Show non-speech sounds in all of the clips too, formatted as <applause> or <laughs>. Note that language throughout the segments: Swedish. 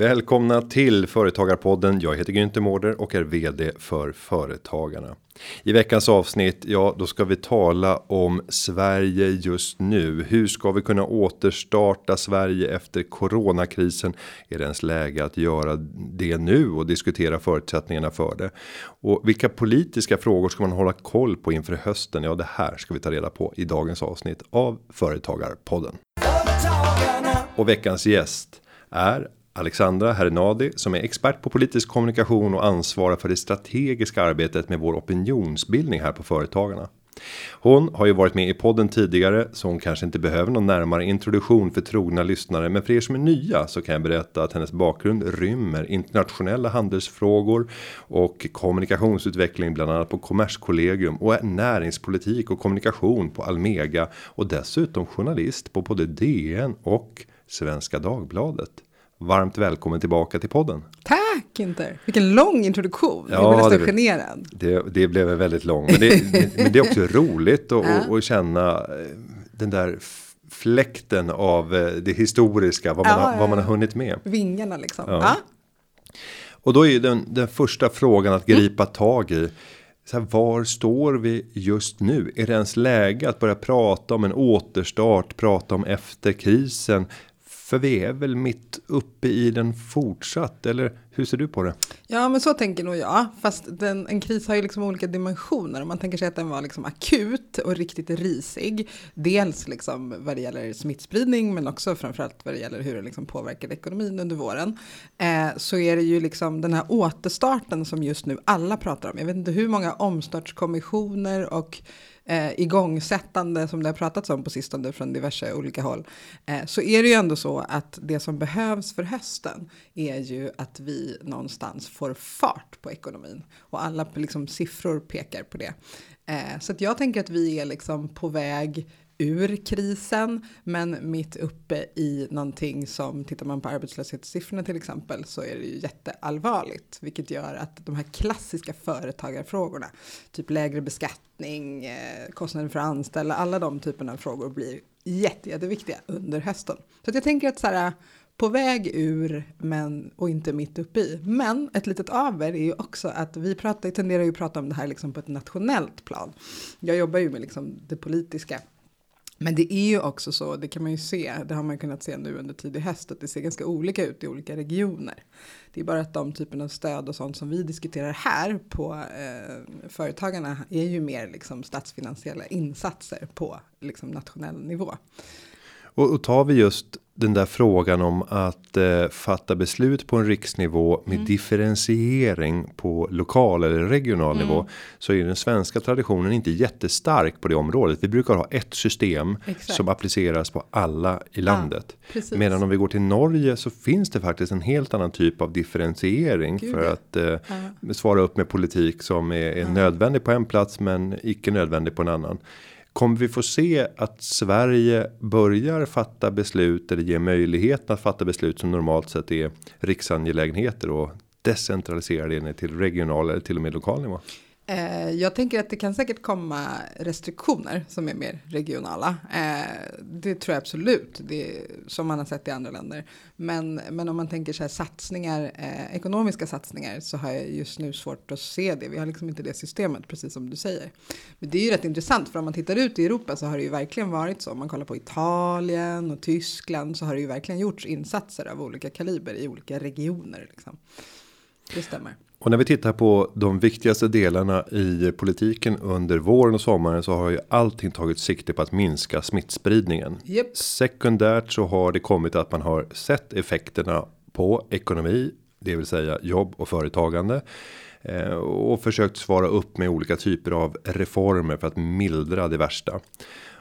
Välkomna till Företagarpodden. Jag heter Günther Mårder och är vd för Företagarna. I veckans avsnitt, ja då ska vi tala om Sverige just nu. Hur ska vi kunna återstarta Sverige efter coronakrisen? Är det ens läge att göra det nu och diskutera förutsättningarna för det? Och vilka politiska frågor ska man hålla koll på inför hösten? Ja, det här ska vi ta reda på i dagens avsnitt av Företagarpodden. Och veckans gäst är Alexandra Hernadi som är expert på politisk kommunikation och ansvarar för det strategiska arbetet med vår opinionsbildning här på Företagarna. Hon har ju varit med i podden tidigare så hon kanske inte behöver någon närmare introduktion för trogna lyssnare. Men för er som är nya så kan jag berätta att hennes bakgrund rymmer internationella handelsfrågor och kommunikationsutveckling bland annat på Kommerskollegium och näringspolitik och kommunikation på Almega och dessutom journalist på både DN och Svenska Dagbladet. Varmt välkommen tillbaka till podden. Tack inte. Vilken lång introduktion. Ja, jag blir nästan generad. Det, det blev väldigt lång. Men det, det, men det är också roligt att ja. och, känna eh, den där fläkten av eh, det historiska. Vad man, ja, har, vad man har hunnit med. Vingarna liksom. Ja. Och då är den, den första frågan att gripa mm. tag i. Så här, var står vi just nu? Är det ens läge att börja prata om en återstart, prata om efter krisen? För vi är väl mitt uppe i den fortsatt, eller hur ser du på det? Ja, men så tänker nog jag. Fast den, en kris har ju liksom olika dimensioner. Om man tänker sig att den var liksom akut och riktigt risig. Dels liksom vad det gäller smittspridning, men också framförallt vad det gäller hur det liksom påverkade ekonomin under våren. Eh, så är det ju liksom den här återstarten som just nu alla pratar om. Jag vet inte hur många omstartskommissioner och eh, igångsättande som det har pratats om på sistone från diverse olika håll, eh, så är det ju ändå så att det som behövs för hösten är ju att vi någonstans får fart på ekonomin och alla liksom, siffror pekar på det. Eh, så att jag tänker att vi är liksom på väg ur krisen, men mitt uppe i någonting som, tittar man på arbetslöshetssiffrorna till exempel, så är det ju jätteallvarligt, vilket gör att de här klassiska företagarfrågorna, typ lägre beskattning, eh, kostnader kostnaden för att anställa, alla de typerna av frågor blir jätte, jätteviktiga under hösten. Så att jag tänker att så här, på väg ur, men och inte mitt uppe i. Men ett litet aver är ju också att vi pratar, tenderar ju att prata om det här liksom på ett nationellt plan. Jag jobbar ju med liksom det politiska men det är ju också så, det kan man ju se, det har man kunnat se nu under tidig höst, att det ser ganska olika ut i olika regioner. Det är bara att de typen av stöd och sånt som vi diskuterar här på eh, Företagarna är ju mer liksom statsfinansiella insatser på liksom nationell nivå. Och, och tar vi just den där frågan om att eh, fatta beslut på en riksnivå med mm. differentiering på lokal eller regional mm. nivå så är den svenska traditionen inte jättestark på det området. Vi brukar ha ett system Exakt. som appliceras på alla i landet. Ja, Medan om vi går till Norge så finns det faktiskt en helt annan typ av differentiering Gud. för att eh, ja. svara upp med politik som är, är ja. nödvändig på en plats men icke nödvändig på en annan. Kommer vi få se att Sverige börjar fatta beslut eller ge möjlighet att fatta beslut som normalt sett är riksangelägenheter och decentralisera det ner till regional eller till och med lokal nivå? Eh, jag tänker att det kan säkert komma restriktioner som är mer regionala. Eh, det tror jag absolut, det är, som man har sett i andra länder. Men, men om man tänker så här satsningar, eh, ekonomiska satsningar, så har jag just nu svårt att se det. Vi har liksom inte det systemet, precis som du säger. Men det är ju rätt intressant, för om man tittar ut i Europa så har det ju verkligen varit så. Om man kollar på Italien och Tyskland så har det ju verkligen gjorts insatser av olika kaliber i olika regioner. Liksom. Det stämmer. Och när vi tittar på de viktigaste delarna i politiken under våren och sommaren så har ju allting tagit sikte på att minska smittspridningen. Yep. Sekundärt så har det kommit att man har sett effekterna på ekonomi, det vill säga jobb och företagande eh, och försökt svara upp med olika typer av reformer för att mildra det värsta.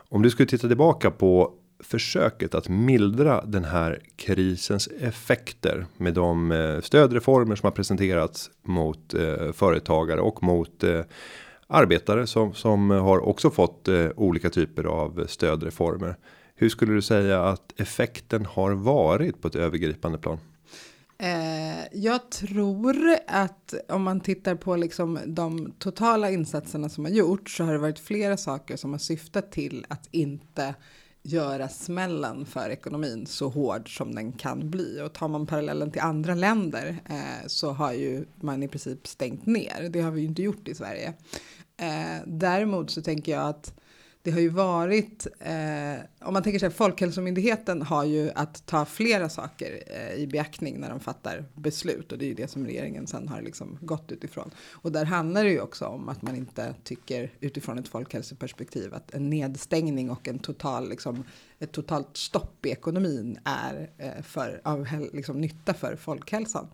Om du skulle titta tillbaka på försöket att mildra den här krisens effekter med de eh, stödreformer som har presenterats mot eh, företagare och mot eh, arbetare som som har också fått olika typer av stödreformer. Hur skulle du säga att effekten har varit på ett övergripande plan? jag tror att om man tittar på liksom de totala insatserna som har gjorts så har det varit flera saker som har syftat till att inte göra smällen för ekonomin så hård som den kan bli. Och tar man parallellen till andra länder eh, så har ju man i princip stängt ner. Det har vi ju inte gjort i Sverige. Eh, däremot så tänker jag att det har ju varit, eh, om man tänker sig Folkhälsomyndigheten har ju att ta flera saker eh, i beaktning när de fattar beslut och det är ju det som regeringen sen har liksom gått utifrån. Och där handlar det ju också om att man inte tycker utifrån ett folkhälsoperspektiv att en nedstängning och en total, liksom, ett totalt stopp i ekonomin är eh, för, av liksom, nytta för folkhälsan.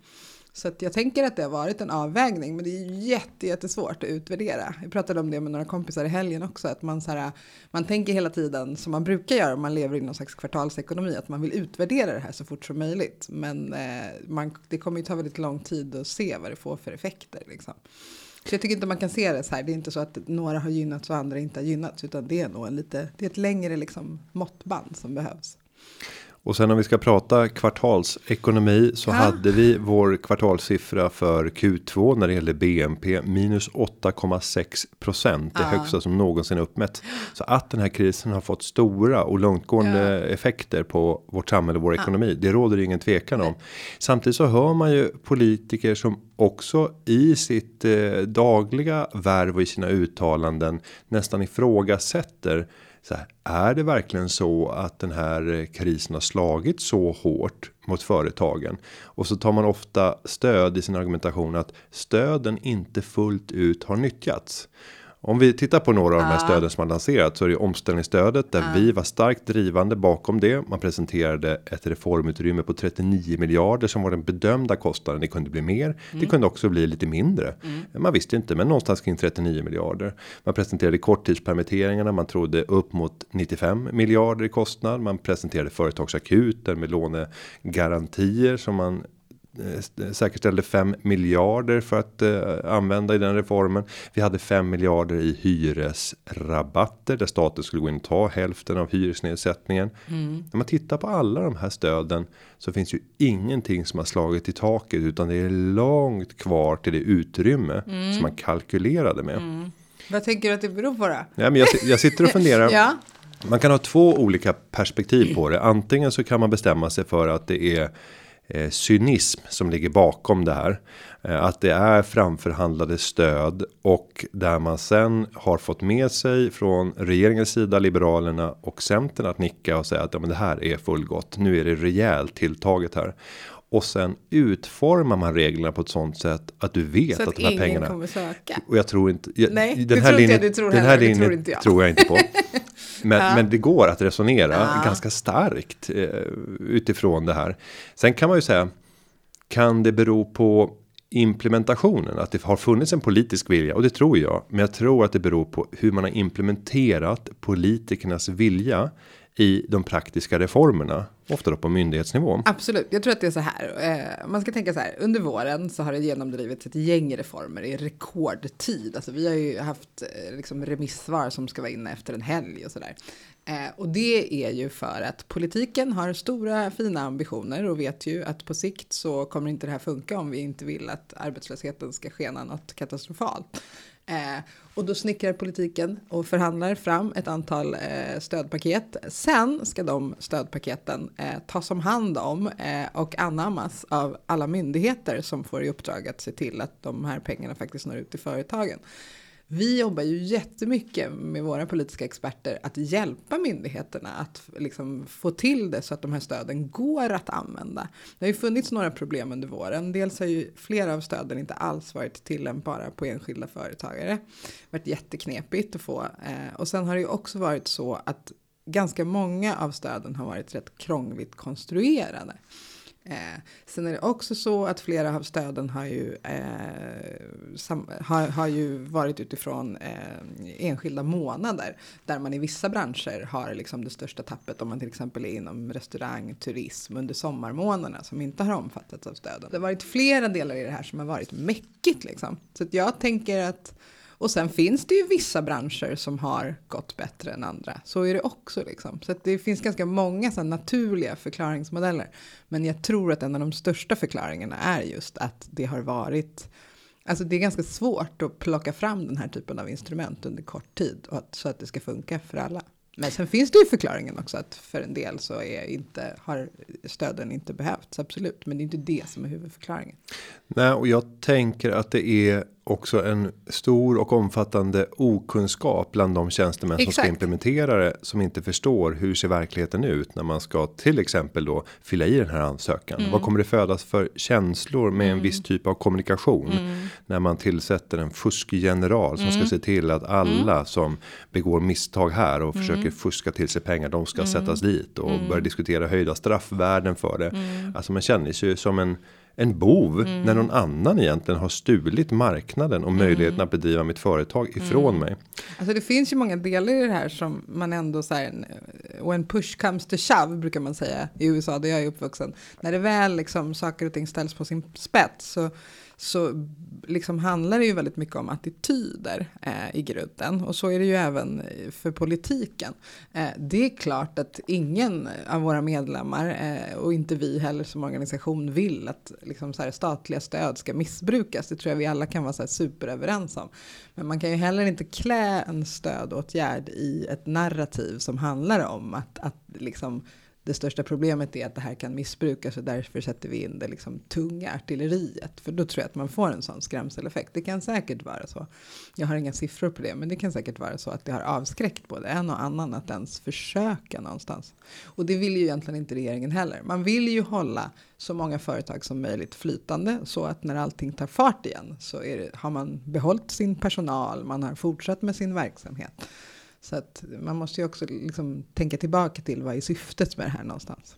Så jag tänker att det har varit en avvägning, men det är jätte, jättesvårt att utvärdera. Jag pratade om det med några kompisar i helgen också, att man, så här, man tänker hela tiden som man brukar göra om man lever i någon slags kvartalsekonomi, att man vill utvärdera det här så fort som möjligt. Men eh, man, det kommer ju ta väldigt lång tid att se vad det får för effekter. Liksom. Så jag tycker inte man kan se det så här. Det är inte så att några har gynnats och andra inte har gynnats, utan det är nog en lite, det är ett längre liksom måttband som behövs. Och sen om vi ska prata kvartalsekonomi så ja. hade vi vår kvartalssiffra för Q2 när det gäller BNP minus 8,6 procent. Det ja. högsta som någonsin uppmätt. Så att den här krisen har fått stora och långtgående ja. effekter på vårt samhälle och vår ekonomi. Det råder ingen tvekan om. Samtidigt så hör man ju politiker som också i sitt eh, dagliga värv och i sina uttalanden nästan ifrågasätter så här, är det verkligen så att den här eh, krisen har slagit så hårt mot företagen och så tar man ofta stöd i sin argumentation att stöden inte fullt ut har nyttjats. Om vi tittar på några av de här stöden som har lanserats så är det omställningsstödet där vi var starkt drivande bakom det. Man presenterade ett reformutrymme på 39 miljarder som var den bedömda kostnaden. Det kunde bli mer. Mm. Det kunde också bli lite mindre. Mm. Man visste inte, men någonstans kring 39 miljarder. Man presenterade korttidspermitteringarna. Man trodde upp mot 95 miljarder i kostnad. Man presenterade företagsakuten med lånegarantier som man säkerställde 5 miljarder för att eh, använda i den reformen. Vi hade 5 miljarder i hyresrabatter där staten skulle gå in och ta hälften av hyresnedsättningen. Mm. När man tittar på alla de här stöden så finns ju ingenting som har slagit i taket utan det är långt kvar till det utrymme mm. som man kalkylerade med. Mm. Vad tänker du att det beror på då? Ja, men jag, jag sitter och funderar. <laughs> ja. Man kan ha två olika perspektiv på det. Antingen så kan man bestämma sig för att det är eh, cynism som ligger bakom det här. Eh, att det är framförhandlade stöd och där man sen har fått med sig från regeringens sida Liberalerna och Centern att nicka och säga att ja, men det här är fullgott. Nu är det rejält tilltaget här och sen utformar man reglerna på ett sånt sätt att du vet så att, att de här pengarna. kommer söka. Och jag tror inte. Jag, Nej, den här tror linjen, jag, du tror den här linjen tror jag inte på. <laughs> Men, ja. men det går att resonera ja. ganska starkt eh, utifrån det här. Sen kan man ju säga. Kan det bero på implementationen att det har funnits en politisk vilja och det tror jag. Men jag tror att det beror på hur man har implementerat politikernas vilja i de praktiska reformerna. Ofta då på myndighetsnivå. Absolut, jag tror att det är så här. Eh, man ska tänka så här. Under våren så har det genomdrivits ett gäng reformer i rekordtid. Alltså vi har ju haft eh, liksom remissvar som ska vara inne efter en helg och så där. Eh, och det är ju för att politiken har stora fina ambitioner och vet ju att på sikt så kommer inte det här funka om vi inte vill att arbetslösheten ska skena något katastrofalt. Eh, och då snickrar politiken och förhandlar fram ett antal eh, stödpaket. Sen ska de stödpaketen eh, tas om hand om eh, och anammas av alla myndigheter som får i uppdrag att se till att de här pengarna faktiskt når ut till företagen. Vi jobbar ju jättemycket med våra politiska experter att hjälpa myndigheterna att liksom få till det så att de här stöden går att använda. Det har ju funnits några problem under våren. Dels har ju flera av stöden inte alls varit tillämpbara på enskilda företagare. Det har varit jätteknepigt att få. Eh, och sen har det ju också varit så att ganska många av stöden har varit rätt krångligt konstruerade. Eh, sen är det också så att flera av stöden har ju, eh, sam, har, har ju varit utifrån eh, enskilda månader. Där man i vissa branscher har liksom det största tappet om man till exempel är inom restaurang, turism under sommarmånaderna som inte har omfattats av stöden. Det har varit flera delar i det här som har varit mäckigt liksom. Så jag tänker att och sen finns det ju vissa branscher som har gått bättre än andra. Så är det också liksom. Så det finns ganska många så naturliga förklaringsmodeller. Men jag tror att en av de största förklaringarna är just att det har varit Alltså det är ganska svårt att plocka fram den här typen av instrument under kort tid och att, så att det ska funka för alla. Men sen finns det ju förklaringen också att för en del så är inte, har stöden inte behövts, absolut. Men det är inte det som är huvudförklaringen. Nej, och jag tänker att det är också en stor och omfattande okunskap bland de tjänstemän Exakt. som ska implementera det som inte förstår hur ser verkligheten ut när man ska till exempel då fylla i den här ansökan. Mm. Vad kommer det födas för känslor med mm. en viss typ av kommunikation mm. när man tillsätter en fuskgeneral som ska mm. se till att alla mm. som begår misstag här och försöker mm. fuska till sig pengar. De ska sättas dit och börja diskutera höjda straffvärden för det. Alltså man känner sig ju som en en bov mm. när någon annan egentligen har stulit marknaden och möjligheten att bedriva mitt företag ifrån mm. mig. Alltså det finns ju många delar i det här som man ändå så här, och en push comes to shove brukar man säga i USA där jag är uppvuxen. När det väl liksom saker och ting ställs på sin spets så så liksom handlar det ju väldigt mycket om attityder eh, i grunden. Och så är det ju även eh, för politiken. Eh, det är klart att ingen av våra medlemmar eh, och inte vi heller som organisation vill att liksom, så här, statliga stöd ska missbrukas. Det tror jag vi alla kan vara så här, superöverens om. Men man kan ju heller inte klä en stödåtgärd i ett narrativ som handlar om att, att liksom, det största problemet är att det här kan missbrukas och därför sätter vi in det liksom tunga artilleriet. För då tror jag att man får en sån skrämseleffekt. Det kan säkert vara så. Jag har inga siffror på det, men det kan säkert vara så att det har avskräckt både en och annan att ens försöka någonstans. Och det vill ju egentligen inte regeringen heller. Man vill ju hålla så många företag som möjligt flytande så att när allting tar fart igen så det, har man behållit sin personal, man har fortsatt med sin verksamhet. Så att man måste ju också liksom tänka tillbaka till vad är syftet med det här någonstans.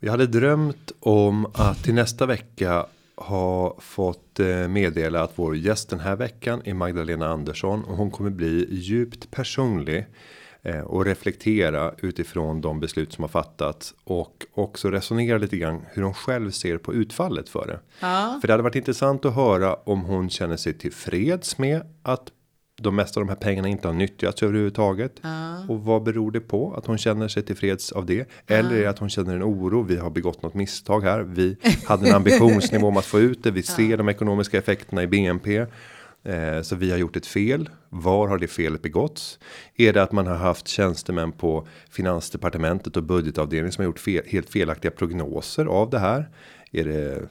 Jag hade drömt om att till nästa vecka ha fått eh, meddela att vår gäst den här veckan är Magdalena Andersson och hon kommer bli djupt personlig eh, och reflektera utifrån de beslut som har fattats och också resonera lite grann hur hon själv ser på utfallet för det. Ja. För det hade varit intressant att höra om hon känner sig tillfreds med att de mesta av de här pengarna inte har nyttjats överhuvudtaget. Uh. Och vad beror det på att hon känner sig tillfreds av det? Eller uh. är det att hon känner en oro? Vi har begått något misstag här. Vi hade en ambitionsnivå om att få ut det. Vi <laughs> ser uh. de ekonomiska effekterna i BNP. Eh, så vi har gjort ett fel. Var har det felet begåtts? Är det att man har haft tjänstemän på finansdepartementet och budgetavdelningen som har gjort fel, helt felaktiga prognoser av det här? Är det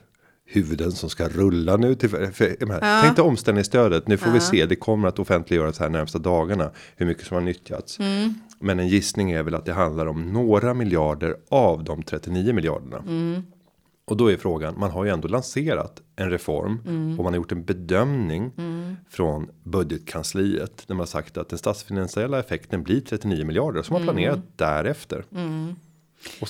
huvuden som ska rulla nu till för, för, ja. Tänk dig omställningsstödet. Nu får ja. vi se. Det kommer att offentliggöras här närmsta dagarna. Hur mycket som har nyttjats. Mm. Men en gissning är väl att det handlar om några miljarder av de 39 miljarderna. Mm. Och då är frågan. Man har ju ändå lanserat en reform mm. och man har gjort en bedömning mm. från budgetkansliet. Där man har sagt att den statsfinansiella effekten blir 39 miljarder som man mm. planerat därefter. Mm.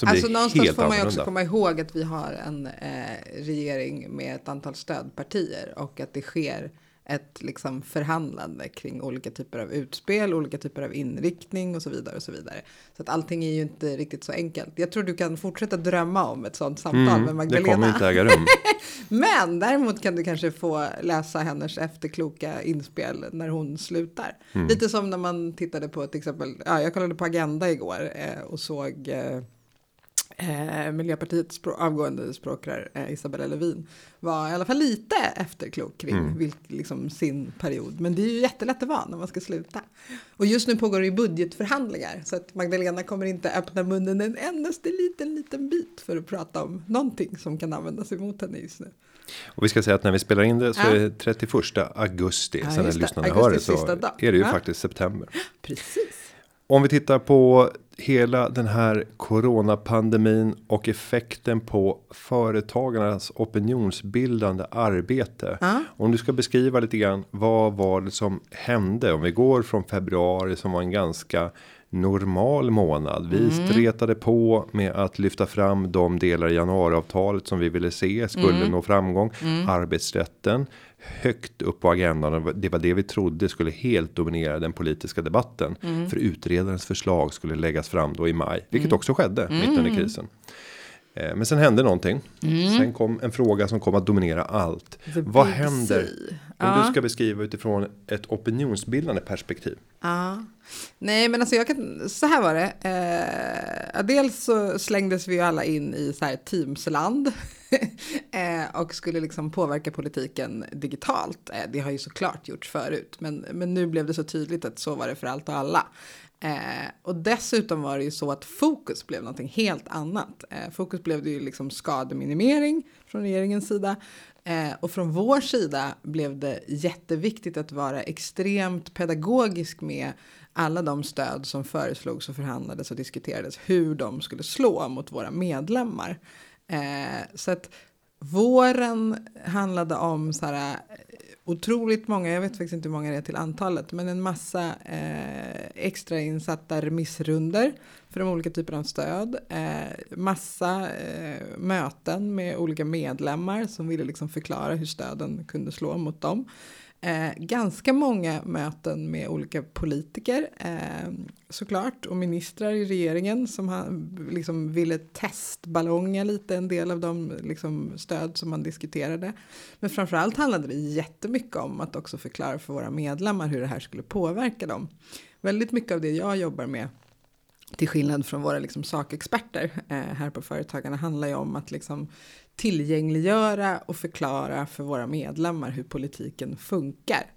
Alltså någonstans får man ju också komma ihåg att vi har en eh, regering med ett antal stödpartier och att det sker ett liksom förhandlande kring olika typer av utspel, olika typer av inriktning och så vidare och så vidare. Så att allting är ju inte riktigt så enkelt. Jag tror du kan fortsätta drömma om ett sådant samtal mm, med Magdalena. Det kommer inte äga rum. <laughs> Men däremot kan du kanske få läsa hennes efterkloka inspel när hon slutar. Mm. Lite som när man tittade på till exempel, ja, jag kollade på Agenda igår eh, och såg eh, eh, Miljöpartiets språk, avgående språkrör eh, Isabella Lövin var i alla fall lite efterklok kring mm. vilk, liksom, sin period. Men det är ju jättelätt att vara när man ska sluta. Och just nu pågår det ju budgetförhandlingar så att Magdalena kommer inte öppna munnen en endaste liten, liten bit för att prata om någonting som kan användas emot henne just nu. Och vi ska säga att när vi spelar in det så ja. är det 31 augusti. Ja, sen när lyssnarna hör det så är det ju ja. faktiskt september. Precis. Om vi tittar på hela den här coronapandemin och effekten på företagarnas opinionsbildande arbete. Mm. Om du ska beskriva lite grann. Vad var det som hände? Om vi går från februari som var en ganska normal månad. Vi mm. stretade på med att lyfta fram de delar i januariavtalet som vi ville se skulle mm. nå framgång. Mm. Arbetsrätten högt upp på agendan. Det var det vi trodde skulle helt dominera den politiska debatten. Mm. För utredarens förslag skulle läggas fram då i maj. Vilket mm. också skedde mm. mitt under krisen. Eh, men sen hände någonting. Mm. Sen kom en fråga som kom att dominera allt. Vad händer? Om du ska beskriva utifrån ett opinionsbildande perspektiv. Ja. Nej men alltså jag kan, så här var det. Eh, dels så slängdes vi ju alla in i så här Teamsland. <laughs> eh, och skulle liksom påverka politiken digitalt. Eh, det har ju såklart gjorts förut. Men, men nu blev det så tydligt att så var det för allt och alla. Eh, och dessutom var det ju så att fokus blev någonting helt annat. Eh, fokus blev det ju liksom skademinimering från regeringens sida. Eh, och från vår sida blev det jätteviktigt att vara extremt pedagogisk med alla de stöd som föreslogs och förhandlades och diskuterades hur de skulle slå mot våra medlemmar. Eh, så att våren handlade om så här, eh, otroligt många, jag vet faktiskt inte hur många det är till antalet, men en massa eh, extrainsatta remissrunder för de olika typerna av stöd. Eh, massa eh, möten med olika medlemmar som ville liksom förklara hur stöden kunde slå mot dem. Eh, ganska många möten med olika politiker eh, såklart och ministrar i regeringen som han, liksom ville testballonga lite en del av de liksom, stöd som man diskuterade. Men framförallt handlade det jättemycket om att också förklara för våra medlemmar hur det här skulle påverka dem. Väldigt mycket av det jag jobbar med till skillnad från våra liksom sakexperter eh, här på Företagarna handlar ju om att liksom tillgängliggöra och förklara för våra medlemmar hur politiken funkar.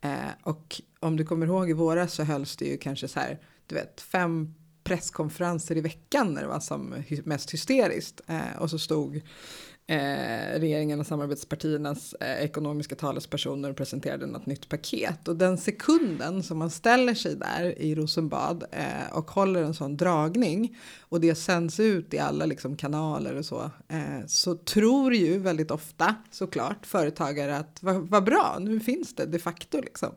Eh, och om du kommer ihåg i våras så hölls det ju kanske så här, du vet, fem presskonferenser i veckan när det var som mest hysteriskt. Eh, och så stod eh, regeringen och samarbetspartiernas eh, ekonomiska talespersoner presenterade något nytt paket. Och den sekunden som man ställer sig där i Rosenbad eh, och håller en sån dragning och det sänds ut i alla liksom, kanaler och så, eh, så tror ju väldigt ofta såklart företagare att vad, va bra, nu finns det de facto liksom.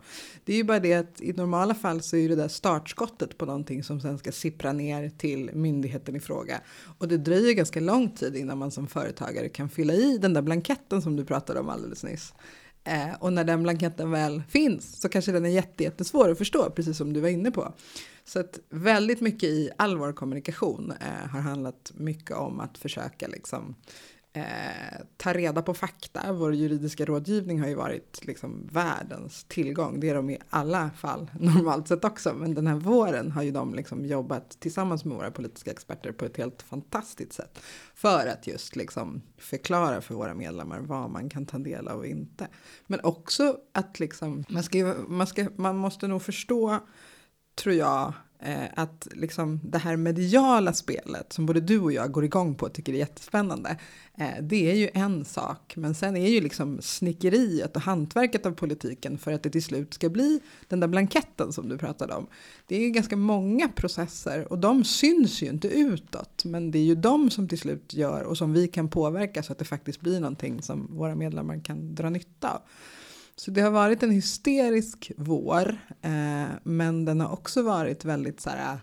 Det är ju bara det att i normala fall så är det där startskottet på någonting som sen ska sippra ner till myndigheten i fråga. Och det dröjer ganska lång tid innan man som företagare kan kan fylla i den där blanketten som du pratade om alldeles nyss. Eh, och när den blanketten väl finns så kanske den är jättesvår att förstå, precis som du var inne på. Så att väldigt mycket i all vår kommunikation eh, har handlat mycket om att försöka liksom eh, ta reda på fakta. Vår juridiska rådgivning har ju varit liksom världens tillgång. Det är de i alla fall <laughs> normalt sett också. Men den här våren har ju de liksom jobbat tillsammans med våra politiska experter på ett helt fantastiskt sätt. För att just liksom förklara för våra medlemmar vad man kan ta del av och inte. Men också att liksom, man, ska, man, ska, man måste nog förstå, tror jag, Eh, att liksom det här mediala spelet som både du och jag går igång på och tycker är jättespännande. Eh, det är ju en sak, men sen är ju liksom snickeriet och hantverket av politiken för att det till slut ska bli den där blanketten som du pratade om. Det är ju ganska många processer och de syns ju inte utåt, men det är ju de som till slut gör och som vi kan påverka så att det faktiskt blir någonting som våra medlemmar kan dra nytta av. Så det har varit en hysterisk vår, eh, men den har också varit väldigt så här eh,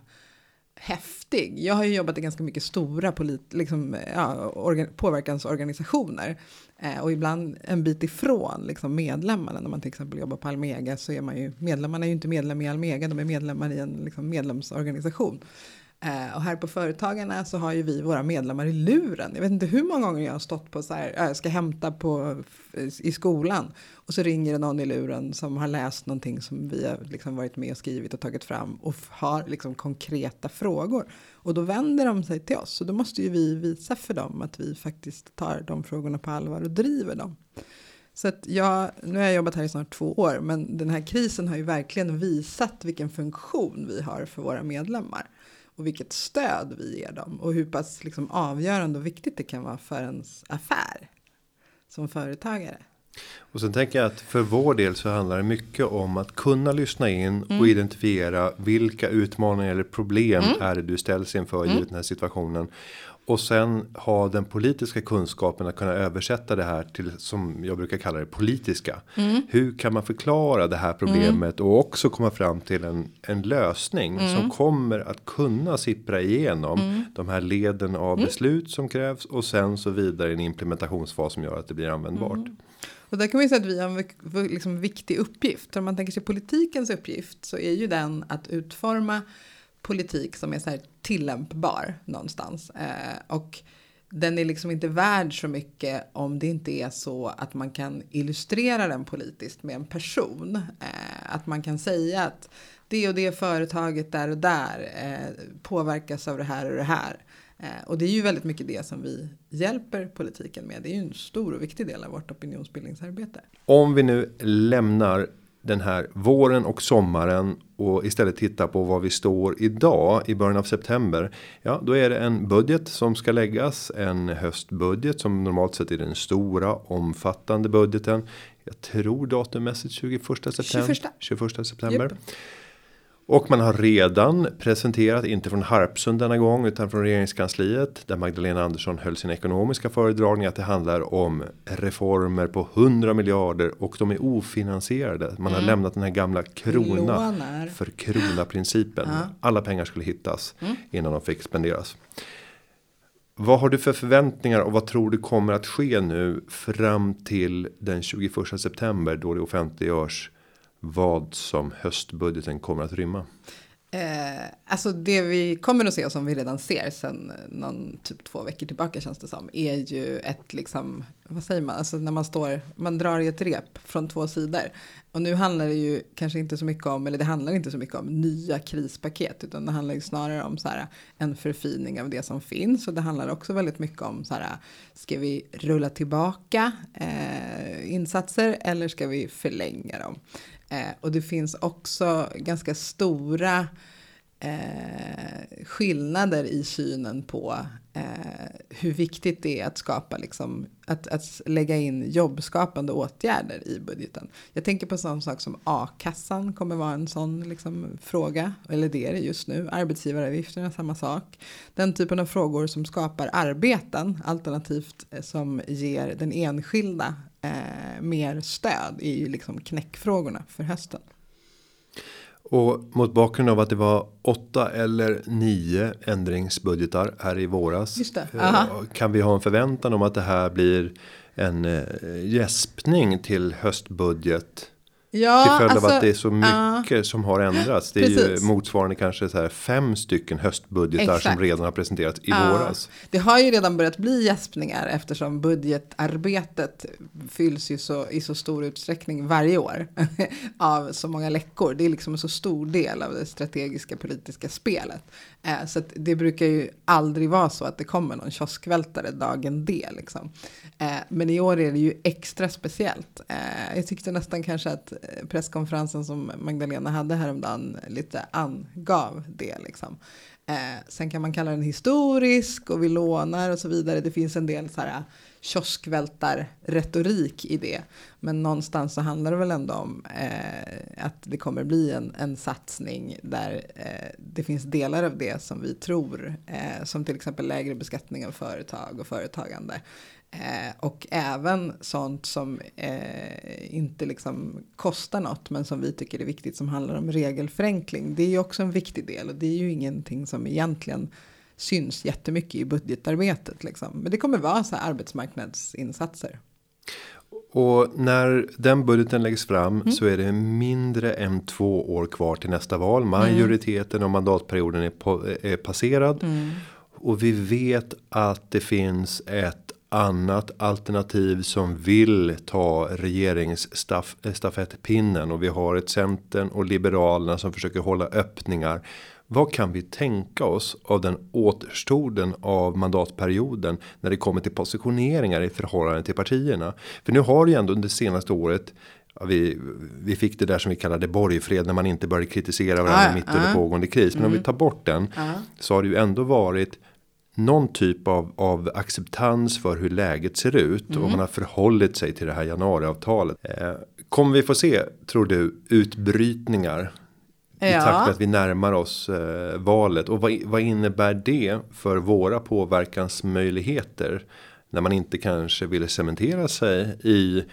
häftig. Jag har ju jobbat i ganska mycket stora polit, liksom, ja, organ, påverkansorganisationer eh, och ibland en bit ifrån liksom, medlemmarna. När man till exempel jobbar på Almega så är man ju medlemmarna är ju inte medlemmar i Almega, de är medlemmar i en liksom, medlemsorganisation. Eh, och här på Företagarna så har ju vi våra medlemmar i luren. Jag vet inte hur många gånger jag har stått på så här, jag ska hämta på, i skolan. Och så ringer det någon i luren som har läst någonting som vi har liksom varit med och skrivit och tagit fram. Och har liksom konkreta frågor. Och då vänder de sig till oss. Och då måste ju vi visa för dem att vi faktiskt tar de frågorna på allvar och driver dem. Så att jag, nu har jag jobbat här i snart två år, men den här krisen har ju verkligen visat vilken funktion vi har för våra medlemmar och vilket stöd vi ger dem och hur pass liksom avgörande och viktigt det kan vara för ens affär som företagare. Och sen tänker jag att för vår del så handlar det mycket om att kunna lyssna in mm. och identifiera vilka utmaningar eller problem mm. är det du ställs inför mm. i den här situationen och sen ha den politiska kunskapen att kunna översätta det här till som jag brukar kalla det politiska. Mm. Hur kan man förklara det här problemet mm. och också komma fram till en, en lösning mm. som kommer att kunna sippra igenom mm. de här leden av mm. beslut som krävs och sen så vidare i en implementationsfas som gör att det blir användbart. Mm. Och där kan man ju säga att vi har en liksom viktig uppgift. Om man tänker sig politikens uppgift så är ju den att utforma politik som är så här tillämpbar någonstans. Eh, och den är liksom inte värd så mycket om det inte är så att man kan illustrera den politiskt med en person. Eh, att man kan säga att det och det företaget där och där eh, påverkas av det här och det här. Eh, och det är ju väldigt mycket det som vi hjälper politiken med. Det är ju en stor och viktig del av vårt opinionsbildningsarbete. Om vi nu lämnar den här våren och sommaren och istället titta på vad vi står idag i början av september. Ja, då är det en budget som ska läggas en höstbudget som normalt sett är den stora omfattande budgeten. Jag tror datummässigt 21 september. 21, 21 september. Yep. Och man har redan presenterat, inte från Harpsund denna gång utan från regeringskansliet där Magdalena Andersson höll sin ekonomiska föredragning att det handlar om reformer på 100 miljarder och de är ofinansierade. Man mm. har lämnat den här gamla krona Lånar. för krona principen. Ja. Alla pengar skulle hittas mm. innan de fick spenderas. Vad har du för förväntningar och vad tror du kommer att ske nu fram till den 21 september då det offentliggörs vad som höstbudgeten kommer att rymma? Eh, alltså det vi kommer att se och som vi redan ser sen eh, någon typ två veckor tillbaka känns det som är ju ett liksom vad säger man alltså när man står man drar i ett rep från två sidor. Och nu handlar det ju kanske inte så mycket om eller det handlar inte så mycket om nya krispaket utan det handlar ju snarare om så här en förfining av det som finns. Och det handlar också väldigt mycket om så här ska vi rulla tillbaka eh, insatser eller ska vi förlänga dem? Eh, och det finns också ganska stora eh, skillnader i synen på eh, hur viktigt det är att skapa, liksom, att, att lägga in jobbskapande åtgärder i budgeten. Jag tänker på sån sak som a-kassan kommer vara en sån liksom, fråga, eller det är det just nu. Arbetsgivaravgifterna, samma sak. Den typen av frågor som skapar arbeten, alternativt eh, som ger den enskilda eh, mer stöd är ju liksom knäckfrågorna för hösten. Och mot bakgrund av att det var åtta eller nio ändringsbudgetar här i våras. Eh, kan vi ha en förväntan om att det här blir en eh, gäspning till höstbudget Ja, till följd alltså, av att det är så mycket ja, som har ändrats. Det är precis. ju motsvarande kanske så här fem stycken höstbudgetar Exakt. som redan har presenterats i ja, våras. Det har ju redan börjat bli gäspningar eftersom budgetarbetet fylls ju så, i så stor utsträckning varje år <laughs> av så många läckor. Det är liksom en så stor del av det strategiska politiska spelet. Eh, så det brukar ju aldrig vara så att det kommer någon kioskvältare dagen D. Liksom. Eh, men i år är det ju extra speciellt. Eh, jag tyckte nästan kanske att eh, presskonferensen som Magdalena hade häromdagen lite angav det. Liksom. Eh, sen kan man kalla den historisk och vi lånar och så vidare. Det finns en del så här kioskvältar-retorik i det. Men någonstans så handlar det väl ändå om eh, att det kommer bli en, en satsning där eh, det finns delar av det som vi tror, eh, som till exempel lägre beskattning av företag och företagande. Eh, och även sånt som eh, inte liksom kostar något men som vi tycker är viktigt som handlar om regelförenkling. Det är ju också en viktig del och det är ju ingenting som egentligen syns jättemycket i budgetarbetet. Liksom. Men det kommer vara så här arbetsmarknadsinsatser. Och när den budgeten läggs fram mm. så är det mindre än två år kvar till nästa val. Majoriteten av mandatperioden är, på, är passerad. Mm. Och vi vet att det finns ett annat alternativ som vill ta regeringsstafettpinnen och vi har ett centern och liberalerna som försöker hålla öppningar vad kan vi tänka oss av den återstoden av mandatperioden när det kommer till positioneringar i förhållande till partierna? För nu har ju ändå under senaste året vi, vi fick det där som vi kallade borgfred när man inte började kritisera varandra ah, mitt under ah, pågående kris. Men mm. om vi mm. tar bort den ah. så har det ju ändå varit någon typ av, av acceptans för hur läget ser ut mm. och man har förhållit sig till det här januariavtalet. Eh, kommer vi få se, tror du, utbrytningar i ja. takt med att vi närmar oss eh, valet. Och vad, vad innebär det för våra påverkansmöjligheter? När man inte kanske vill cementera sig i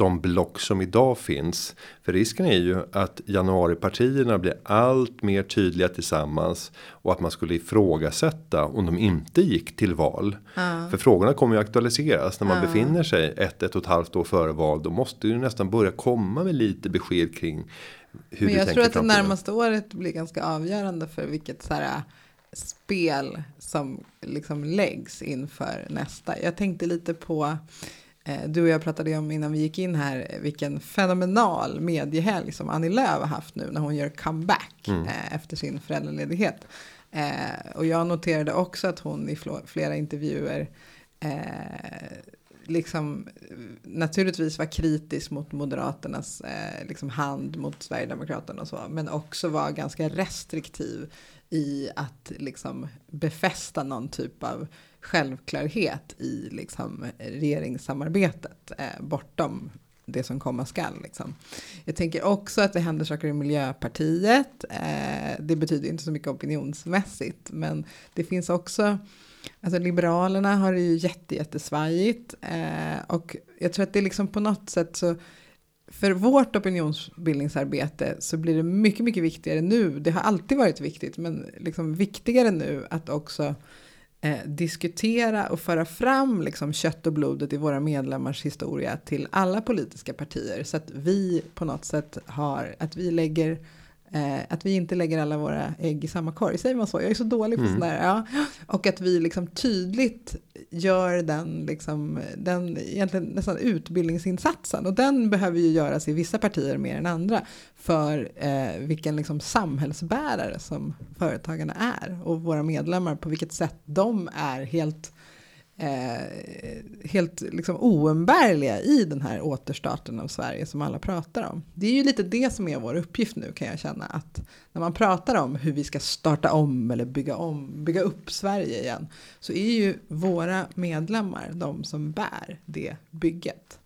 de block som idag finns. För risken är ju att januaripartierna blir allt mer tydliga tillsammans. Och att man skulle ifrågasätta om de inte gick till val. Uh. För frågorna kommer ju aktualiseras när man uh. befinner sig ett, ett och ett halvt år före val. Då måste du nästan börja komma med lite besked kring hur Men jag tror att det närmaste året blir ganska avgörande för vilket så här spel som liksom läggs inför nästa. Jag tänkte lite på eh, du och jag pratade om innan vi gick in här vilken fenomenal mediehelg som Annie Lööf har haft nu när hon gör comeback mm. eh, efter sin föräldraledighet. Eh, och jag noterade också att hon i flera intervjuer liksom naturligtvis var kritisk mot Moderaternas eh, liksom hand mot Sverigedemokraterna och så, men också var ganska restriktiv i att liksom befästa någon typ av självklarhet i liksom regeringssamarbetet eh, bortom det som komma skall. Liksom. Jag tänker också att det händer saker i Miljöpartiet. Eh, det betyder inte så mycket opinionsmässigt, men det finns också Alltså Liberalerna har det ju jätte, jättesvajigt eh, och jag tror att det är liksom på något sätt så för vårt opinionsbildningsarbete så blir det mycket, mycket viktigare nu. Det har alltid varit viktigt, men liksom viktigare nu att också eh, diskutera och föra fram liksom kött och blodet i våra medlemmars historia till alla politiska partier så att vi på något sätt har, att vi lägger Eh, att vi inte lägger alla våra ägg i samma korg, säger man så? Jag är så dålig på mm. sådär. Ja. Och att vi liksom tydligt gör den, liksom, den egentligen nästan utbildningsinsatsen. Och den behöver ju göras i vissa partier mer än andra. För eh, vilken liksom samhällsbärare som företagarna är. Och våra medlemmar, på vilket sätt de är helt eh, helt liksom oumbärliga i den här återstarten av Sverige som alla pratar om. Det är ju lite det som är vår uppgift nu kan jag känna att när man pratar om hur vi ska starta om eller bygga om, bygga upp Sverige igen så är ju våra medlemmar de som bär det bygget.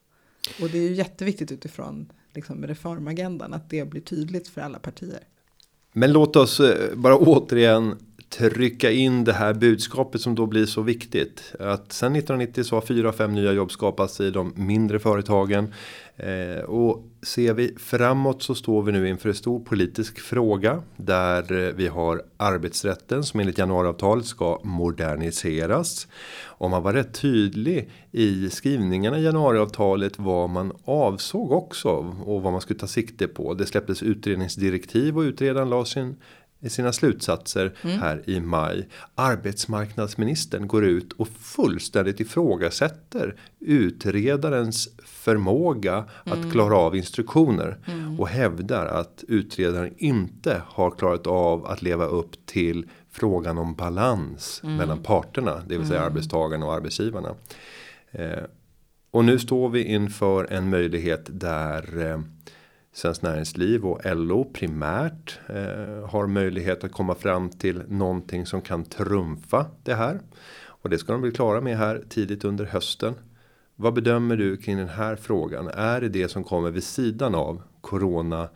Och det är ju jätteviktigt utifrån liksom reformagendan att det blir tydligt för alla partier. Men låt oss eh, bara återigen trycka in det här budskapet som då blir så viktigt. Att sen 1990 så har fyra fem nya jobb skapats i de mindre företagen. Eh, och ser vi framåt så står vi nu inför en stor politisk fråga. Där eh, vi har arbetsrätten som enligt januariavtalet ska moderniseras. Och man var rätt tydlig i skrivningarna i januariavtalet vad man avsåg också. Och vad man skulle ta sikte på. Det släpptes utredningsdirektiv och utredaren la sin i sina slutsatser mm. här i maj. Arbetsmarknadsministern går ut och fullständigt ifrågasätter utredarens förmåga mm. att klara av instruktioner mm. och hävdar att utredaren inte har klarat av att leva upp till frågan om balans mm. mellan parterna, det vill säga mm. arbetstagarna och arbetsgivarna. Eh, och nu står vi inför en möjlighet där eh, Svenskt Näringsliv och LO primärt eh, har möjlighet att komma fram till någonting som kan trumfa det här. Och det ska de bli klara med här tidigt under hösten. Vad bedömer du kring den här frågan? Är det det som kommer vid sidan av corona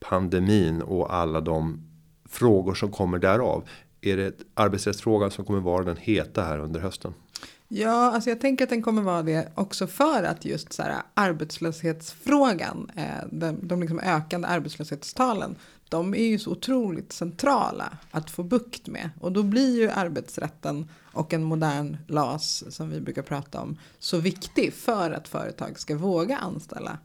pandemin och alla de frågor som kommer därav? Är det arbetsrättsfrågan som kommer vara den heta här under hösten? Ja, alltså jag tänker att den kommer vara det också för att just så här, arbetslöshetsfrågan, eh, de, de liksom ökande arbetslöshetstalen, de är ju så otroligt centrala att få bukt med. Och då blir ju arbetsrätten och en modern LAS som vi brukar prata om så viktig för att företag ska våga anställa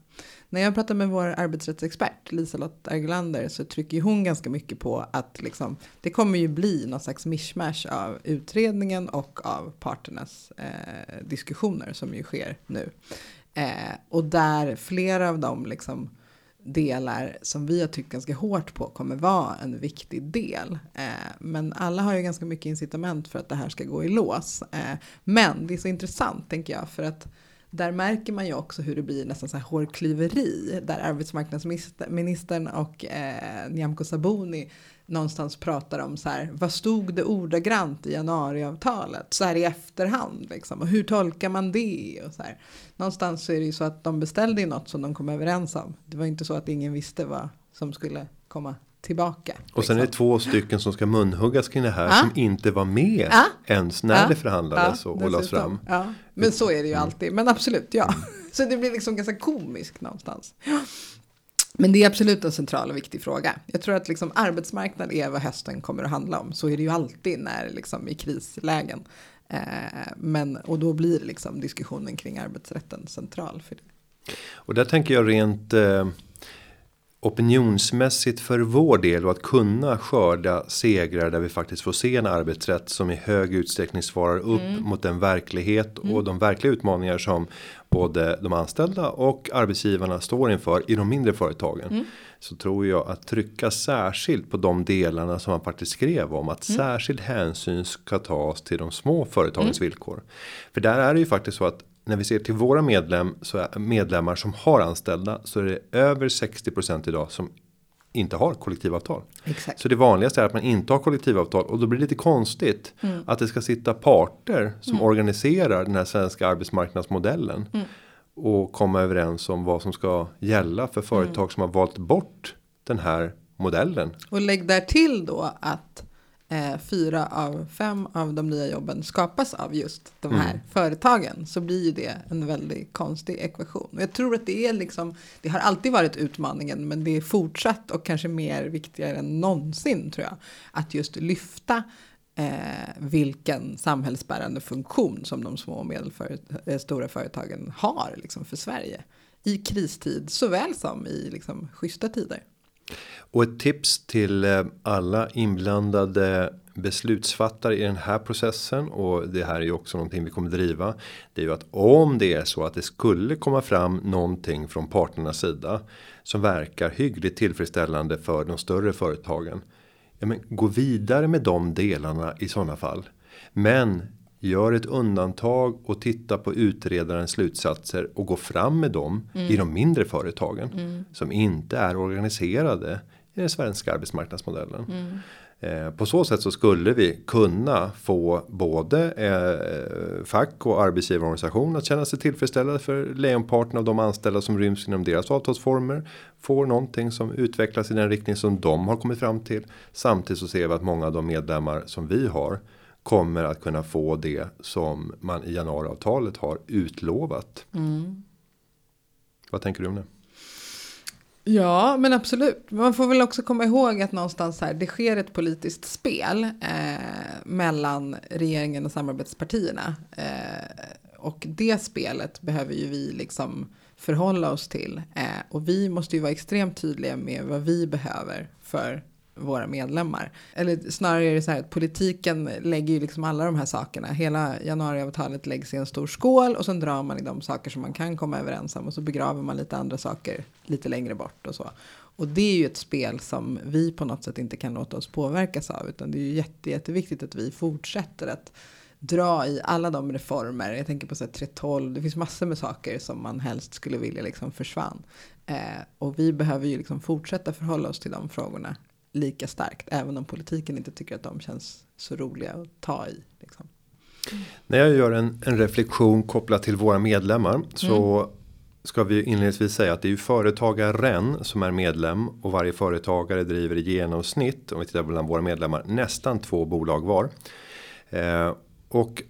när jag pratar med vår arbetsrättsexpert Liselott Erglander så trycker hon ganska mycket på att liksom, det kommer ju bli någon slags mishmash av utredningen och av parternas eh, diskussioner som ju sker nu. Eh, och där flera av de liksom, delar som vi har tyckt ganska hårt på kommer vara en viktig del. Eh, men alla har ju ganska mycket incitament för att det här ska gå i lås. Eh, men det är så intressant tänker jag för att där märker man ju också hur det blir nästan så här hårklyveri där arbetsmarknadsministern och eh, Nyamko Sabuni någonstans pratar om så här vad stod det ordagrant i januariavtalet? Så här i efterhand liksom. Och hur tolkar man det? Och så här. Någonstans så är det ju så att de beställde ju något som de kom överens om. Det var inte så att ingen visste vad som skulle komma tillbaka. Och sen liksom. är det liksom. två stycken som ska munhuggas kring det här ah. som inte var med ah. ens när ah. det förhandlades och, och lades fram. Ja. Men så är det ju mm. alltid. Men absolut, ja. Mm. <laughs> Så det blir liksom ganska komiskt någonstans. Men det är absolut en central och viktig fråga. Jag tror att liksom arbetsmarknad är vad hösten kommer att handla om. Så är det ju alltid när liksom i krislägen. Eh, men, och då blir liksom diskussionen kring arbetsrätten central för det. Och där tänker jag rent eh, opinionsmässigt för vår del och att kunna skörda segrar där vi faktiskt får se en arbetsrätt som i hög utsträckning svarar upp mm. mot den verklighet och de verkliga utmaningar som både de anställda och arbetsgivarna står inför i de mindre företagen. Mm. Så tror jag att trycka särskilt på de delarna som man faktiskt skrev om att mm. särskild hänsyn ska tas till de små företagens mm. villkor. För där är det ju faktiskt så att när vi ser till våra medlem, så medlemmar som har anställda så är det över 60% idag som inte har kollektivavtal. Exakt. Så det vanligaste är att man inte har kollektivavtal och då blir det lite konstigt mm. att det ska sitta parter som mm. organiserar den här svenska arbetsmarknadsmodellen mm. och komma överens om vad som ska gälla för företag mm. som har valt bort den här modellen. Och lägg där till då att eh, fyra av fem av de nya jobben skapas av just de här mm. företagen så blir ju det en väldigt konstig ekvation. Och jag tror att det är liksom, det har alltid varit utmaningen men det är fortsatt och kanske mer viktigare än någonsin tror jag. Att just lyfta eh, vilken samhällsbärande funktion som de små och medelstora eh, företagen har liksom, för Sverige. I kristid såväl som i liksom, schyssta tider. Och ett tips till eh, alla inblandade beslutsfattare i den här processen och det här är ju också någonting vi kommer driva. Det är ju att om det är så att det skulle komma fram någonting från parternas sida som verkar hyggligt tillfredsställande för de större företagen. Ja, men gå vidare med de delarna i sådana fall. Men Gör ett undantag och titta på utredarens slutsatser och gå fram med dem mm. i de mindre företagen. Mm. Som inte är organiserade i den svenska arbetsmarknadsmodellen. Mm. Eh, på så sätt så skulle vi kunna få både eh, fack och arbetsgivarorganisation att känna sig tillfredsställda för lejonparten av de anställda som ryms inom deras avtalsformer. Får någonting som utvecklas i den riktning som de har kommit fram till. Samtidigt så ser vi att många av de medlemmar som vi har kommer att kunna få det som man i januariavtalet har utlovat. Mm. Vad tänker du om det? Ja, men absolut. Man får väl också komma ihåg att någonstans här, det sker ett politiskt spel eh, mellan regeringen och samarbetspartierna. Eh, och det spelet behöver ju vi liksom förhålla oss till. Eh, och vi måste ju vara extremt tydliga med vad vi behöver för våra medlemmar. Eller snarare är det så här att politiken lägger ju liksom alla de här sakerna. Hela januariavtalet läggs i en stor skål och sen drar man i de saker som man kan komma överens om och så begraver man lite andra saker lite längre bort och så. Och det är ju ett spel som vi på något sätt inte kan låta oss påverkas av utan det är ju jätte, jätteviktigt att vi fortsätter att dra i alla de reformer. Jag tänker på 3.12, det finns massor med saker som man helst skulle vilja liksom försvann. Eh, och vi behöver ju liksom fortsätta förhålla oss till de frågorna lika starkt. Även om politiken inte tycker att de känns så roliga att ta i. Liksom. När jag gör en, en reflektion kopplat till våra medlemmar. Så mm. ska vi inledningsvis säga att det är ju företagaren som är medlem. Och varje företagare driver i genomsnitt. Om vi tittar bland våra medlemmar. Nästan två bolag var. Eh, och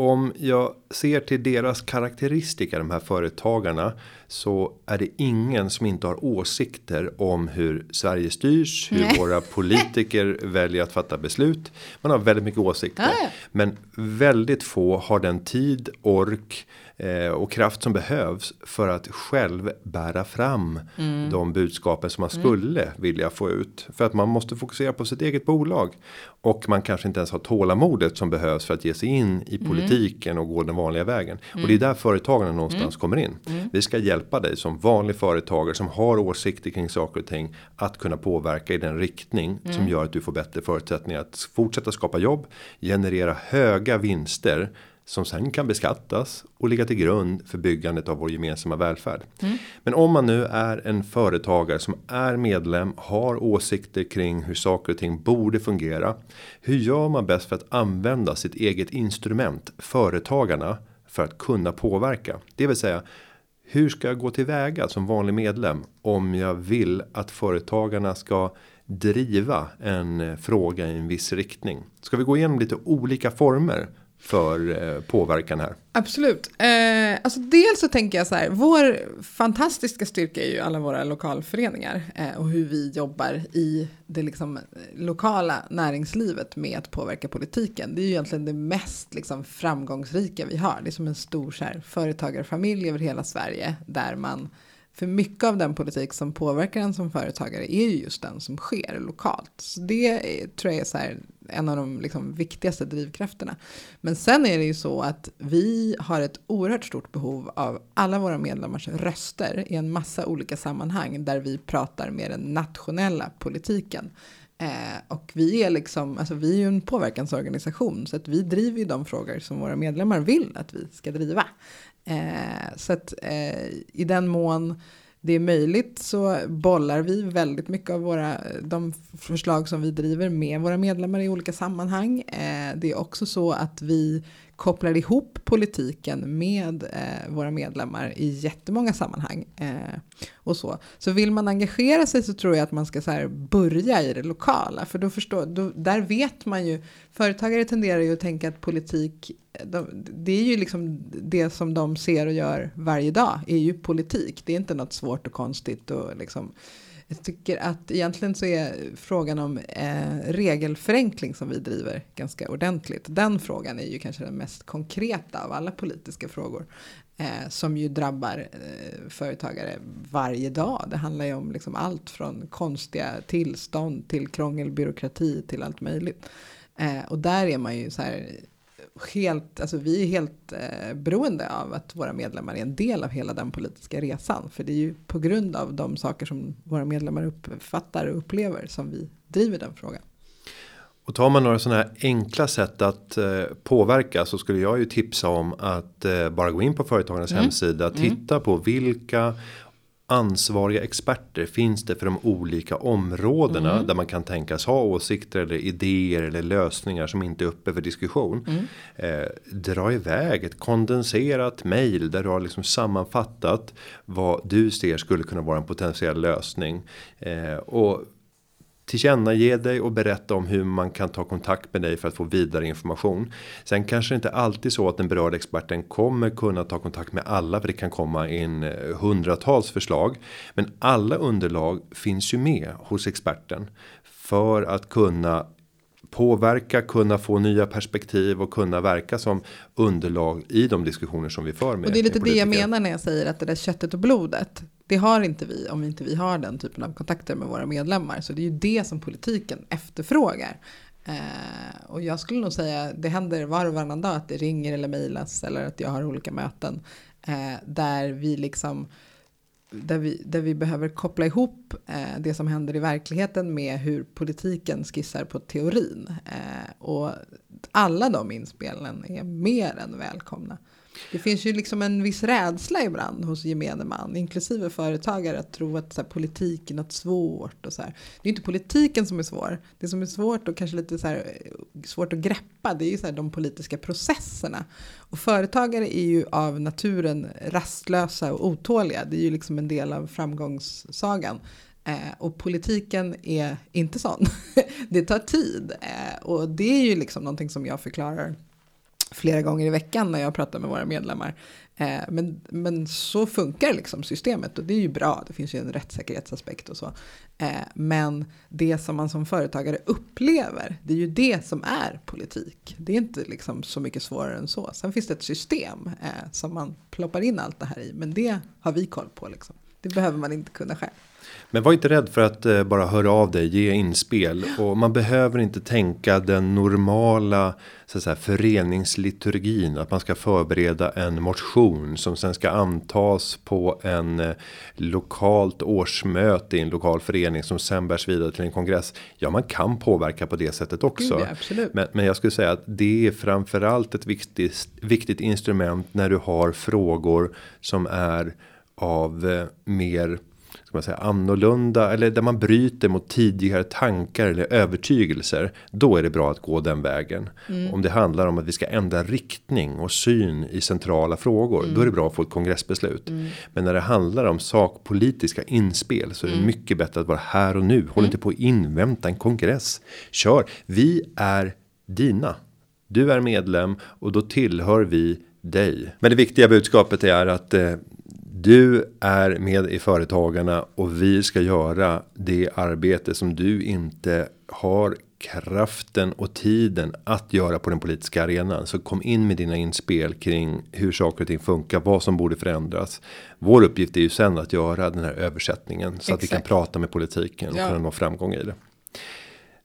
om jag ser till deras karaktäristika, de här företagarna. Så är det ingen som inte har åsikter om hur Sverige styrs. Hur Nej. våra politiker <laughs> väljer att fatta beslut. Man har väldigt mycket åsikter. Ah, ja. Men väldigt få har den tid, ork eh, och kraft som behövs för att själv bära fram mm. de budskapen som man mm. skulle mm. vilja få ut. För att man måste fokusera på sitt eget bolag. Och man kanske inte ens har tålamodet som behövs för att ge sig in i mm. politiken och gå den vanliga vägen. Och det är där företagarna någonstans kommer in. Vi ska hjälpa dig som vanlig företagare som har åsikter kring saker och ting. Att kunna påverka i den riktning som gör att du får bättre förutsättningar att fortsätta skapa jobb. Generera höga vinster som sen kan beskattas och ligga till grund för byggandet av vår gemensamma välfärd. Mm. Men om man nu är en företagare som är medlem, har åsikter kring hur saker och ting borde fungera. Hur gör man bäst för att använda sitt eget instrument, företagarna, för att kunna påverka? Det vill säga, hur ska jag gå tillväga som vanlig medlem om jag vill att företagarna ska driva en fråga i en viss riktning? Ska vi gå igenom lite olika former för eh, påverkan här? Absolut. Eh, alltså dels så tänker jag så här, vår fantastiska styrka är ju alla våra lokalföreningar eh, och hur vi jobbar i det liksom, eh, lokala näringslivet med att påverka politiken. Det är ju egentligen det mest liksom, framgångsrika vi har. Det är som en stor så här, företagarfamilj över hela Sverige där man För mycket av den politik som påverkar en som företagare är ju just den som sker lokalt. Så det eh, tror jag är så här, en av de liksom viktigaste drivkrafterna. Men sen är det ju så att vi har ett oerhört stort behov av alla våra medlemmars röster i en massa olika sammanhang där vi pratar med den nationella politiken. Eh, och vi är liksom, alltså vi är ju en påverkansorganisation så att vi driver ju de frågor som våra medlemmar vill att vi ska driva. Eh, så att eh, i den mån det är möjligt så bollar vi väldigt mycket av våra, de förslag som vi driver med våra medlemmar i olika sammanhang. Eh, det är också så att vi kopplar ihop politiken med eh, våra medlemmar i jättemånga sammanhang. Eh, och så. så vill man engagera sig så tror jag att man ska så börja i det lokala. För då förstår, då, där vet man ju, företagare tenderar ju att tänka att politik, eh, de, det är ju liksom det som de ser och gör varje dag, är ju politik. Det är inte något svårt och konstigt och liksom jag tycker att egentligen så är frågan om eh, regelförenkling som vi driver ganska ordentligt. Den frågan är ju kanske den mest konkreta av alla politiska frågor. Eh, som ju drabbar eh, företagare varje dag. Det handlar ju om liksom allt från konstiga tillstånd till krångel, byråkrati till allt möjligt. Eh, och där är man ju så här helt, alltså vi är helt eh, beroende av att våra medlemmar är en del av hela den politiska resan. För det är ju på grund av de saker som våra medlemmar uppfattar och upplever som vi driver den frågan. Och tar man några sådana här enkla sätt att eh, påverka så skulle jag ju tipsa om att eh, bara gå in på företagarnas mm. hemsida. Mm. Titta mm. på vilka ansvariga experter finns det för de olika områdena mm. där man kan tänkas ha åsikter eller idéer eller lösningar som inte är uppe för diskussion. Mm. Eh, dra iväg ett kondenserat mail där du har liksom sammanfattat vad du ser skulle kunna vara en potentiell lösning eh, och tillkännage dig och berätta om hur man kan ta kontakt med dig för att få vidare information. Sen kanske det inte alltid så att den berörda experten kommer kunna ta kontakt med alla för det kan komma in eh, hundratals förslag. Men alla underlag finns ju med hos experten för att kunna påverka, kunna få nya perspektiv och kunna verka som underlag i de diskussioner som vi för med. Och det är lite det jag menar när jag säger att det där köttet och blodet. Det har inte vi om inte vi har den typen av kontakter med våra medlemmar. Så det är ju det som politiken efterfrågar. Eh, och jag skulle nog säga det händer var och varannan dag att det ringer eller mejlas eller att jag har olika möten eh, där vi liksom där vi, där vi behöver koppla ihop eh, det som händer i verkligheten med hur politiken skissar på teorin. Eh, och alla de inspelen är mer än välkomna. Det finns ju liksom en viss rädsla ibland hos gemene man, inklusive företagare, att tro att så här, politik är något svårt. Och så här. Det är inte politiken som är svår. Det som är svårt och kanske lite så här, svårt att greppa, det är ju så här, de politiska processerna. Och företagare är ju av naturen rastlösa och otåliga. Det är ju liksom en del av framgångssagan. Eh, och politiken är inte sån. <laughs> det tar tid. Eh, och det är ju liksom någonting som jag förklarar flera gånger i veckan när jag pratar med våra medlemmar. Eh, men, men så funkar liksom systemet och det är ju bra. Det finns ju en rättssäkerhetsaspekt och så. Eh, men det som man som företagare upplever, det är ju det som är politik. Det är inte liksom så mycket svårare än så. Sen finns det ett system eh, som man ploppar in allt det här i, men det har vi koll på. Liksom. Det behöver man inte kunna själv. Men var inte rädd för att eh, bara höra av dig, ge inspel. Och man behöver inte tänka den normala så att säga, föreningsliturgin. Att man ska förbereda en motion som sen ska antas på en eh, lokalt årsmöte i en lokal förening som sen bärs vidare till en kongress. Ja, man kan påverka på det sättet också. Absolut. Men, men jag skulle säga att det är framförallt ett viktigt, viktigt instrument när du har frågor som är av eh, mer ska man säga, annorlunda eller där man bryter mot tidigare tankar eller övertygelser. Då är det bra att gå den vägen. Mm. Om det handlar om att vi ska ändra riktning och syn i centrala frågor. Mm. Då är det bra att få ett kongressbeslut. Mm. Men när det handlar om sakpolitiska inspel så är det mm. mycket bättre att vara här och nu. Håll mm. inte på att invänta en kongress. Kör, vi är dina. Du är medlem och då tillhör vi dig. Men det viktiga budskapet är att eh, du är med i Företagarna och vi ska göra det arbete som du inte har kraften och tiden att göra på den politiska arenan. Så kom in med dina inspel kring hur saker och ting funkar, vad som borde förändras. Vår uppgift är ju sen att göra den här översättningen så Exakt. att vi kan prata med politiken och ja. kunna nå framgång i det.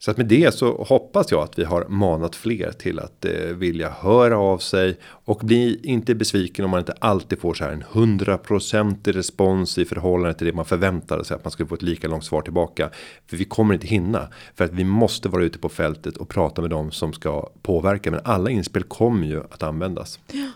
Så att med det så hoppas jag att vi har manat fler till att eh, vilja höra av sig och bli inte besviken om man inte alltid får så här en hundraprocentig respons i förhållande till det man förväntade sig att man skulle få ett lika långt svar tillbaka. För vi kommer inte hinna för att vi måste vara ute på fältet och prata med dem som ska påverka. Men alla inspel kommer ju att användas. Ja.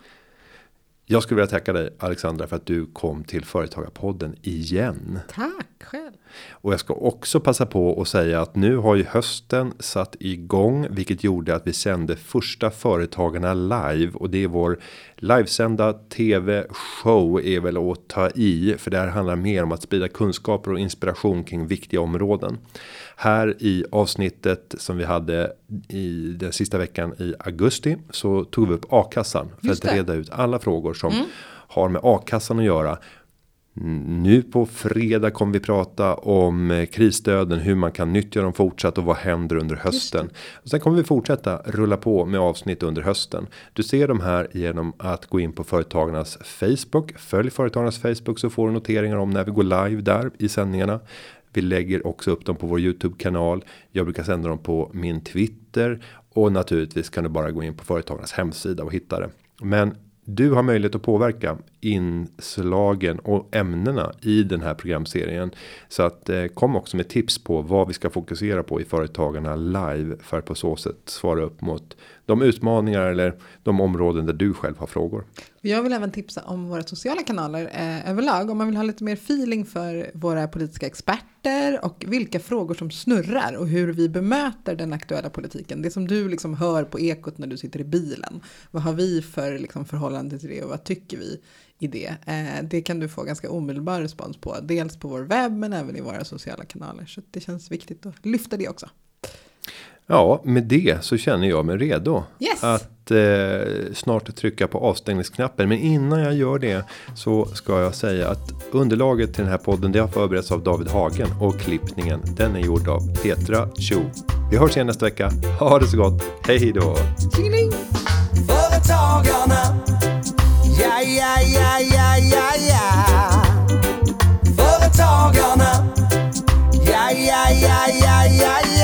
Jag skulle vilja tacka dig Alexandra för att du kom till Företagarpodden igen. Tack själv. Och jag ska också passa på att säga att nu har ju hösten satt igång, vilket gjorde att vi sände första Företagarna live och det är vår livesända tv show är väl att ta i för det här handlar mer om att sprida kunskaper och inspiration kring viktiga områden. Här i avsnittet som vi hade i den sista veckan i augusti så tog vi upp a-kassan för att reda ut alla frågor som mm. har med a-kassan att göra. Nu på fredag kommer vi prata om eh, krisstöden, hur man kan nyttja dem fortsatt och vad händer under hösten. Och sen kommer vi fortsätta rulla på med avsnitt under hösten. Du ser de här genom att gå in på företagarnas Facebook. Följ företagarnas Facebook så får du noteringar om när vi går live där i sändningarna. Vi lägger också upp dem på vår Youtube kanal. Jag brukar sända dem på min Twitter och naturligtvis kan du bara gå in på företagarnas hemsida och hitta det. Men du har möjlighet att påverka inslagen och ämnena i den här programserien. Så att eh, kom också med tips på vad vi ska fokusera på i företagarna live för att på så sätt svara upp mot de utmaningar eller de områden där du själv har frågor. Jag vill även tipsa om våra sociala kanaler eh, överlag om man vill ha lite mer feeling för våra politiska experter och vilka frågor som snurrar och hur vi bemöter den aktuella politiken. Det som du liksom hör på ekot när du sitter i bilen. Vad har vi för liksom förhållande till det och vad tycker vi i det? Eh, det kan du få ganska omedelbar respons på. Dels på vår webb men även i våra sociala kanaler. Så det känns viktigt att lyfta det också. Ja, med det så känner jag mig redo yes. att eh, snart trycka på avstängningsknappen. Men innan jag gör det så ska jag säga att underlaget till den här podden det har förberetts av David Hagen och klippningen den är gjord av Petra Cho. Vi hörs igen nästa vecka. Ha det så gott. Hej då! Företagarna. Ja, ja, ja, ja, ja, ja. Företagarna. Ja, ja, ja, ja, ja, ja.